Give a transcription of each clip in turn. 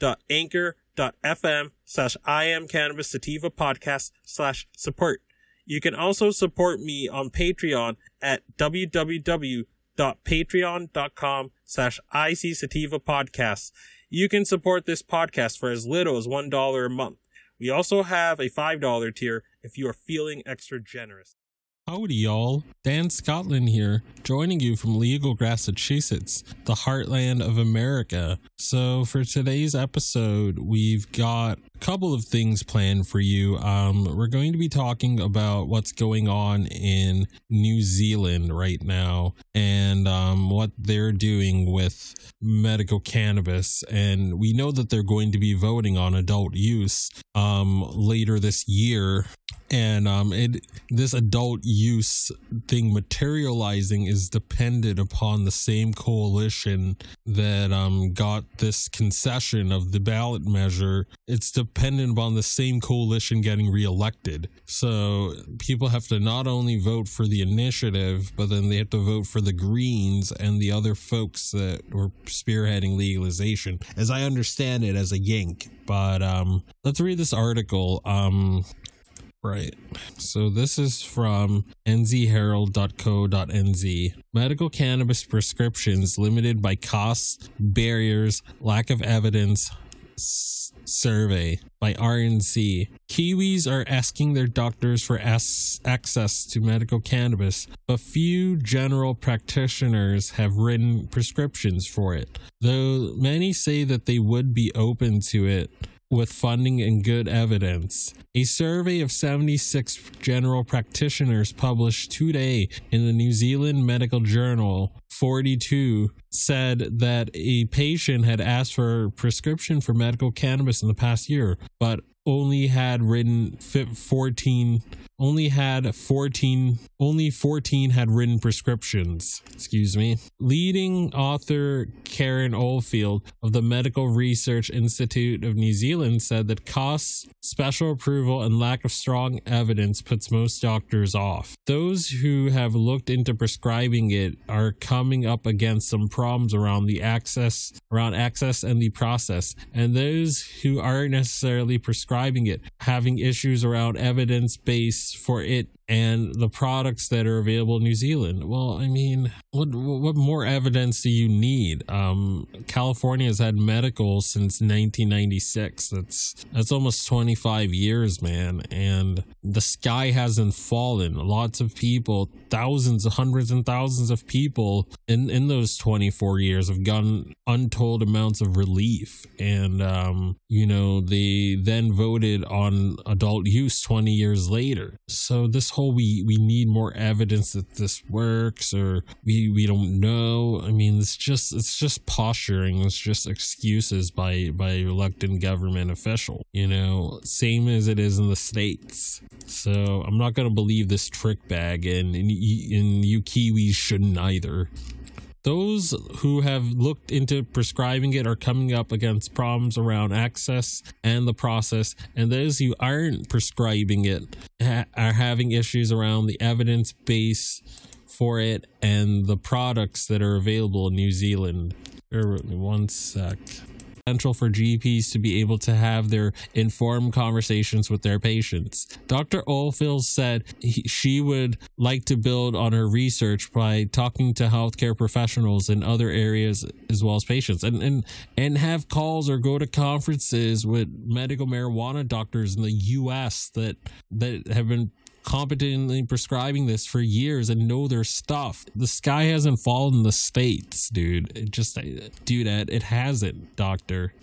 www.anchor.fm slash I am cannabis sativa podcast slash support. You can also support me on Patreon at www.patreon.com slash IC Sativa Podcasts. You can support this podcast for as little as $1 a month. We also have a $5 tier if you are feeling extra generous. Howdy, y'all. Dan Scotland here, joining you from Legal, Massachusetts, the heartland of America. So, for today's episode, we've got couple of things planned for you. Um, we're going to be talking about what's going on in New Zealand right now and um, what they're doing with medical cannabis. And we know that they're going to be voting on adult use um, later this year and um it this adult use thing materializing is dependent upon the same coalition that um got this concession of the ballot measure it's dependent upon the same coalition getting reelected so people have to not only vote for the initiative but then they have to vote for the greens and the other folks that were spearheading legalization as i understand it as a yank but um let's read this article um Right. So this is from nzherald.co.nz. Medical cannabis prescriptions limited by costs, barriers, lack of evidence. Survey by RNZ. Kiwis are asking their doctors for as- access to medical cannabis, but few general practitioners have written prescriptions for it. Though many say that they would be open to it with funding and good evidence. A survey of 76 general practitioners published today in the New Zealand Medical Journal 42 said that a patient had asked for a prescription for medical cannabis in the past year, but only had written 14 only had 14 only 14 had written prescriptions excuse me. Leading author karen oldfield of the medical research institute of new zealand said that costs special approval and lack of strong evidence puts most doctors off. Those who have looked into prescribing it are coming up against some problems around the access around access and the process. And those who aren't necessarily prescribing it having issues around evidence base for it and the products that are available in New Zealand. Well, I mean, what what more evidence do you need? Um, California has had medical since 1996. That's that's almost 25 years, man, and the sky hasn't fallen. Lots of people, thousands, hundreds, and thousands of people in in those 24 years have gotten untold amounts of relief, and um, you know they then voted on adult use 20 years later. So this whole we we need more evidence that this works or we we don't know. I mean it's just it's just posturing. It's just excuses by by reluctant government official you know same as it is in the states. So i'm not going to believe this trick bag and and, and you kiwis shouldn't either those who have looked into prescribing it are coming up against problems around access and the process, and those who aren't prescribing it ha- are having issues around the evidence base for it and the products that are available in New Zealand. With one sec. Essential for GPs to be able to have their informed conversations with their patients. Dr. Oldfield said he, she would like to build on her research by talking to healthcare professionals in other areas as well as patients and, and, and have calls or go to conferences with medical marijuana doctors in the US that, that have been competently prescribing this for years and know their stuff. The sky hasn't fallen in the states, dude. It just, dude, it hasn't, doctor.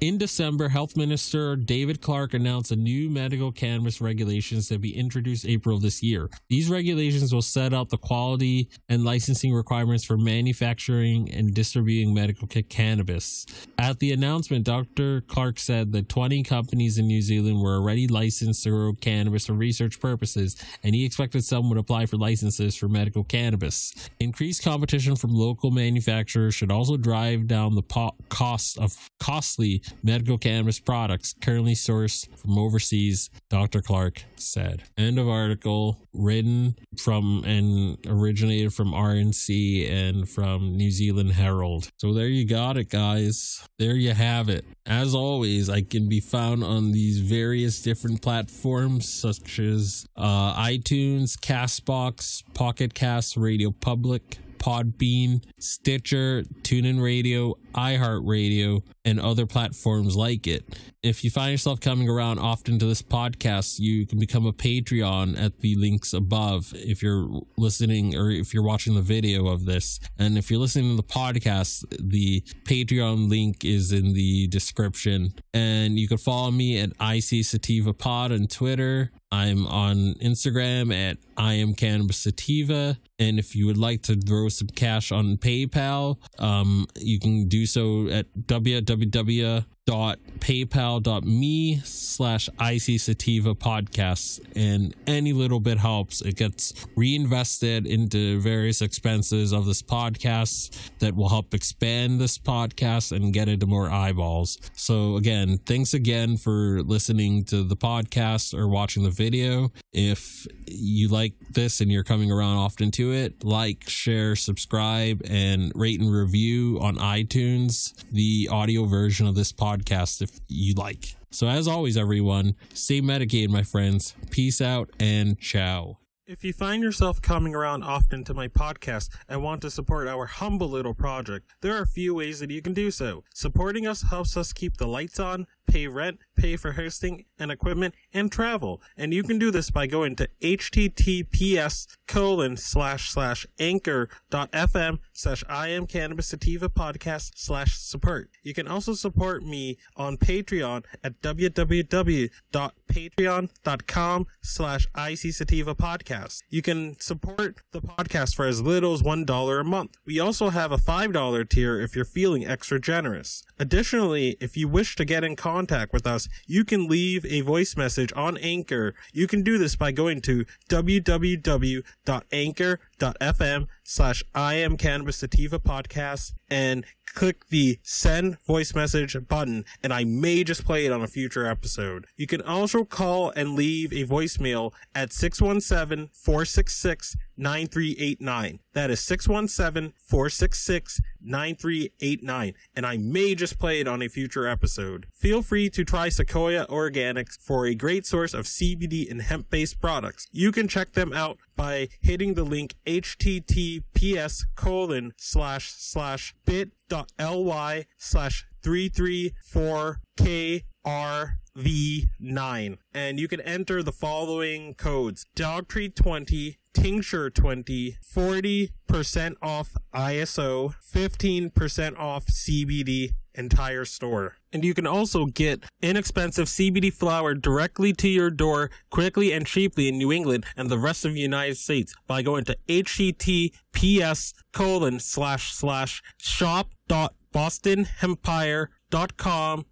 In December, Health Minister David Clark announced a new medical cannabis regulations that be introduced April this year. These regulations will set out the quality and licensing requirements for manufacturing and distributing medical cannabis. At the announcement, Dr. Clark said that 20 companies in New Zealand were already licensed to grow cannabis for research purposes, and he expected some would apply for licenses for medical cannabis. Increased competition from local manufacturers should also drive down the po- cost of costly medical cannabis products currently sourced from overseas, Dr. Clark said. End of article written from and originated from RNZ and from New Zealand Herald. So there you got it, guys. There you have it. As always, I can be found on these various different platforms such as uh, iTunes, Castbox, Pocket Cast, Radio Public, Podbean, Stitcher, TuneIn Radio, iHeartRadio, and other platforms like it. If you find yourself coming around often to this podcast, you can become a Patreon at the links above if you're listening or if you're watching the video of this. And if you're listening to the podcast, the Patreon link is in the description. And you can follow me at IC Sativa Pod on Twitter. I'm on Instagram at I am Cannabis Sativa. And if you would like to throw some cash on PayPal, um, you can do so at www paypal.me slash IC Sativa podcasts. And any little bit helps. It gets reinvested into various expenses of this podcast that will help expand this podcast and get it to more eyeballs. So again, thanks again for listening to the podcast or watching the video. If you like this and you're coming around often to it, like, share, subscribe, and rate and review on iTunes the audio version of this podcast if you like. So, as always, everyone, stay medicated, my friends. Peace out and ciao. If you find yourself coming around often to my podcast and want to support our humble little project, there are a few ways that you can do so. Supporting us helps us keep the lights on, pay rent, pay for hosting and equipment, and travel. And you can do this by going to https colon slash slash anchor.fm slash I am cannabis sativa podcast slash support. You can also support me on Patreon at www.patreon.com slash IC sativa podcast. You can support the podcast for as little as $1 a month. We also have a $5 tier if you're feeling extra generous. Additionally, if you wish to get in contact with us, you can leave a voice message on Anchor. You can do this by going to www.anchor.fm slash I am cannabis sativa podcast and click the send voice message button and I may just play it on a future episode. You can also call and leave a voicemail at 617 466 9389. That is 617 466 9389. And I may just play it on a future episode. Feel free to try Sequoia Organics for a great source of CBD and hemp based products. You can check them out by hitting the link https colon slash slash bit.ly slash 334kr V9. And you can enter the following codes Dogtree 20, Tincture 20, 40% off ISO, 15% off CBD, entire store. And you can also get inexpensive CBD flower directly to your door quickly and cheaply in New England and the rest of the United States by going to https colon slash slash shop dot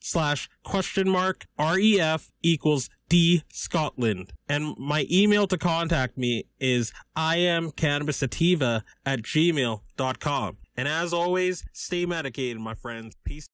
slash question mark ref equals d scotland and my email to contact me is i am cannabis sativa at gmail.com and as always stay medicated my friends peace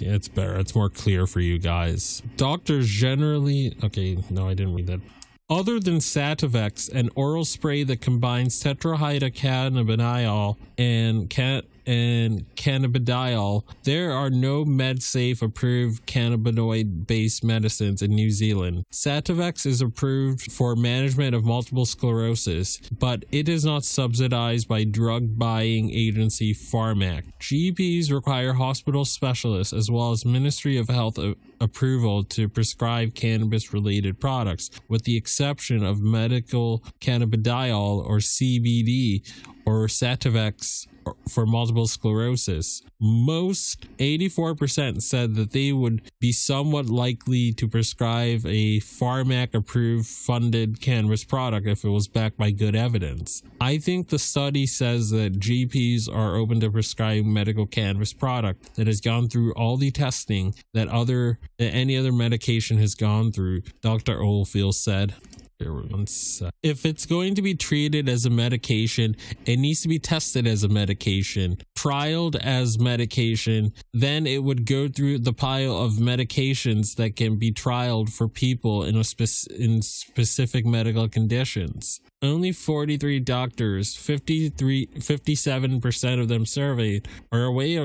yeah, it's better. It's more clear for you guys. Doctors generally. Okay, no, I didn't read that. Other than Sativex, an oral spray that combines tetrahydrocannabinol and cat and cannabidiol, there are no MedSafe approved cannabinoid based medicines in New Zealand. Sativex is approved for management of multiple sclerosis, but it is not subsidized by drug buying agency Pharmac. GPs require hospital specialists as well as Ministry of Health approval to prescribe cannabis related products, with the exception of medical cannabidiol or CBD or Sativex for multiple sclerosis. Most 84% said that they would be somewhat likely to prescribe a Pharmac approved funded cannabis product if it was backed by good evidence. I think the study says that GPs are open to prescribing medical cannabis product that has gone through all the testing that other that any other medication has gone through, Dr. Oldfield said. If it's going to be treated as a medication, it needs to be tested as a medication, trialed as medication. Then it would go through the pile of medications that can be trialed for people in a spec- in specific medical conditions. Only 43 doctors, 53, 57% of them surveyed, are aware,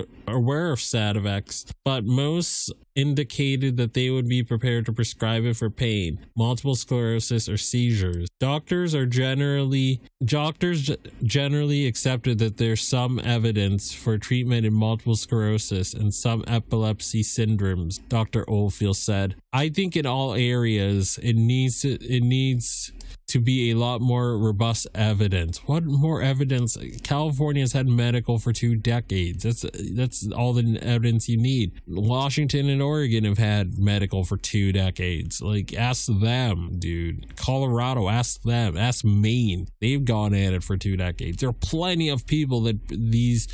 of Sativex, but most indicated that they would be prepared to prescribe it for pain, multiple sclerosis, or seizures. Doctors are generally doctors generally accepted that there's some evidence for treatment in multiple sclerosis and some epilepsy syndromes. Dr. Oldfield said, "I think in all areas it needs it needs to be a lot more robust evidence. What more evidence? California has had medical for two decades. That's that's all the evidence you need. Washington and Oregon have had medical for two decades. Like ask them, dude. Colorado, ask them. Ask Maine. They've gone at it for two decades. There are plenty of people that these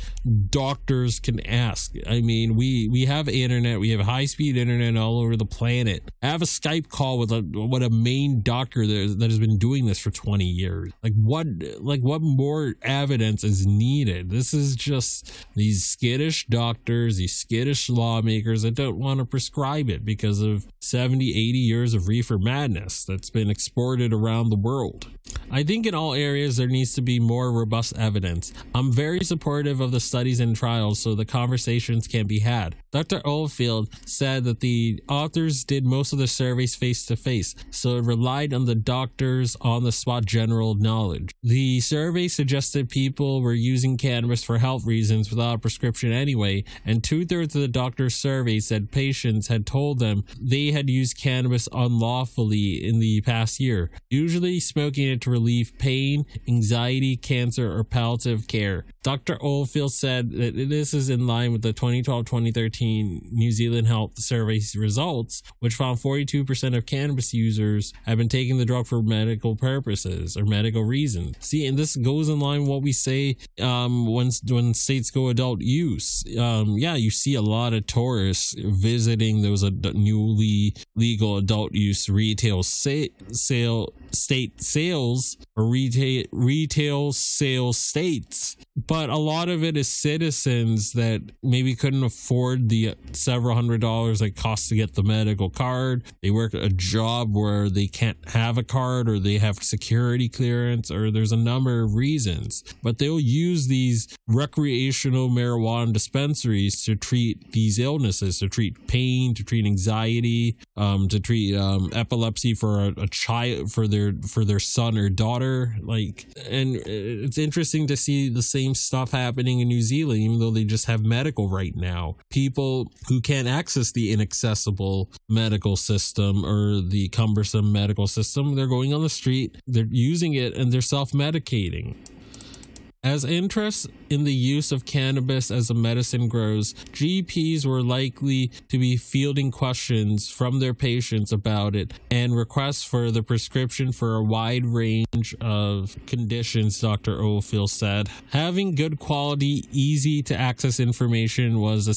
doctors can ask. I mean, we we have internet. We have high speed internet all over the planet. I have a Skype call with a what a Maine doctor that, that has been doing this for 20 years. Like what like what more evidence is needed? This is just these skittish doctors, these skittish lawmakers that don't want to prescribe it because of 70, 80 years of reefer madness that's been exported around the world. I think in all areas there needs to be more robust evidence. I'm very supportive of the studies and trials so the conversations can be had. Dr. Oldfield said that the authors did most of the surveys face to face, so it relied on the doctors' on the spot general knowledge. The survey suggested people were using cannabis for health reasons without a prescription anyway, and two thirds of the doctors surveyed said patients had told them they had used cannabis unlawfully in the past year, usually smoking it to relieve pain, anxiety, cancer, or palliative care. Dr. Oldfield said that this is in line with the 2012 2013 New Zealand Health Survey results, which found 42% of cannabis users have been taking the drug for medical purposes or medical reasons. See, and this goes in line with what we say um, when, when states go adult use. Um, yeah, you see a lot of tourists visiting those ad- newly legal adult use retail sa- sale state sales or retail retail sales states but a lot of it is citizens that maybe couldn't afford the several hundred dollars it costs to get the medical card. They work a job where they can't have a card or they have security clearance or there's a number of reasons. But they'll use these recreational marijuana dispensaries to treat these illnesses, to treat pain, to treat anxiety, um, to treat um, epilepsy for a, a child, for their for their son or daughter. Like, and it's interesting to see the same stuff happening in New Zealand, even though they just have medical right now. People who can't access the inaccessible medical system or the cumbersome medical system, they're going on the street, they're using it, and they're self medicating. As interest in the use of cannabis as a medicine grows, GPs were likely to be fielding questions from their patients about it and requests for the prescription for a wide range of conditions, Dr. Oldfield said. Having good quality, easy to access information was essential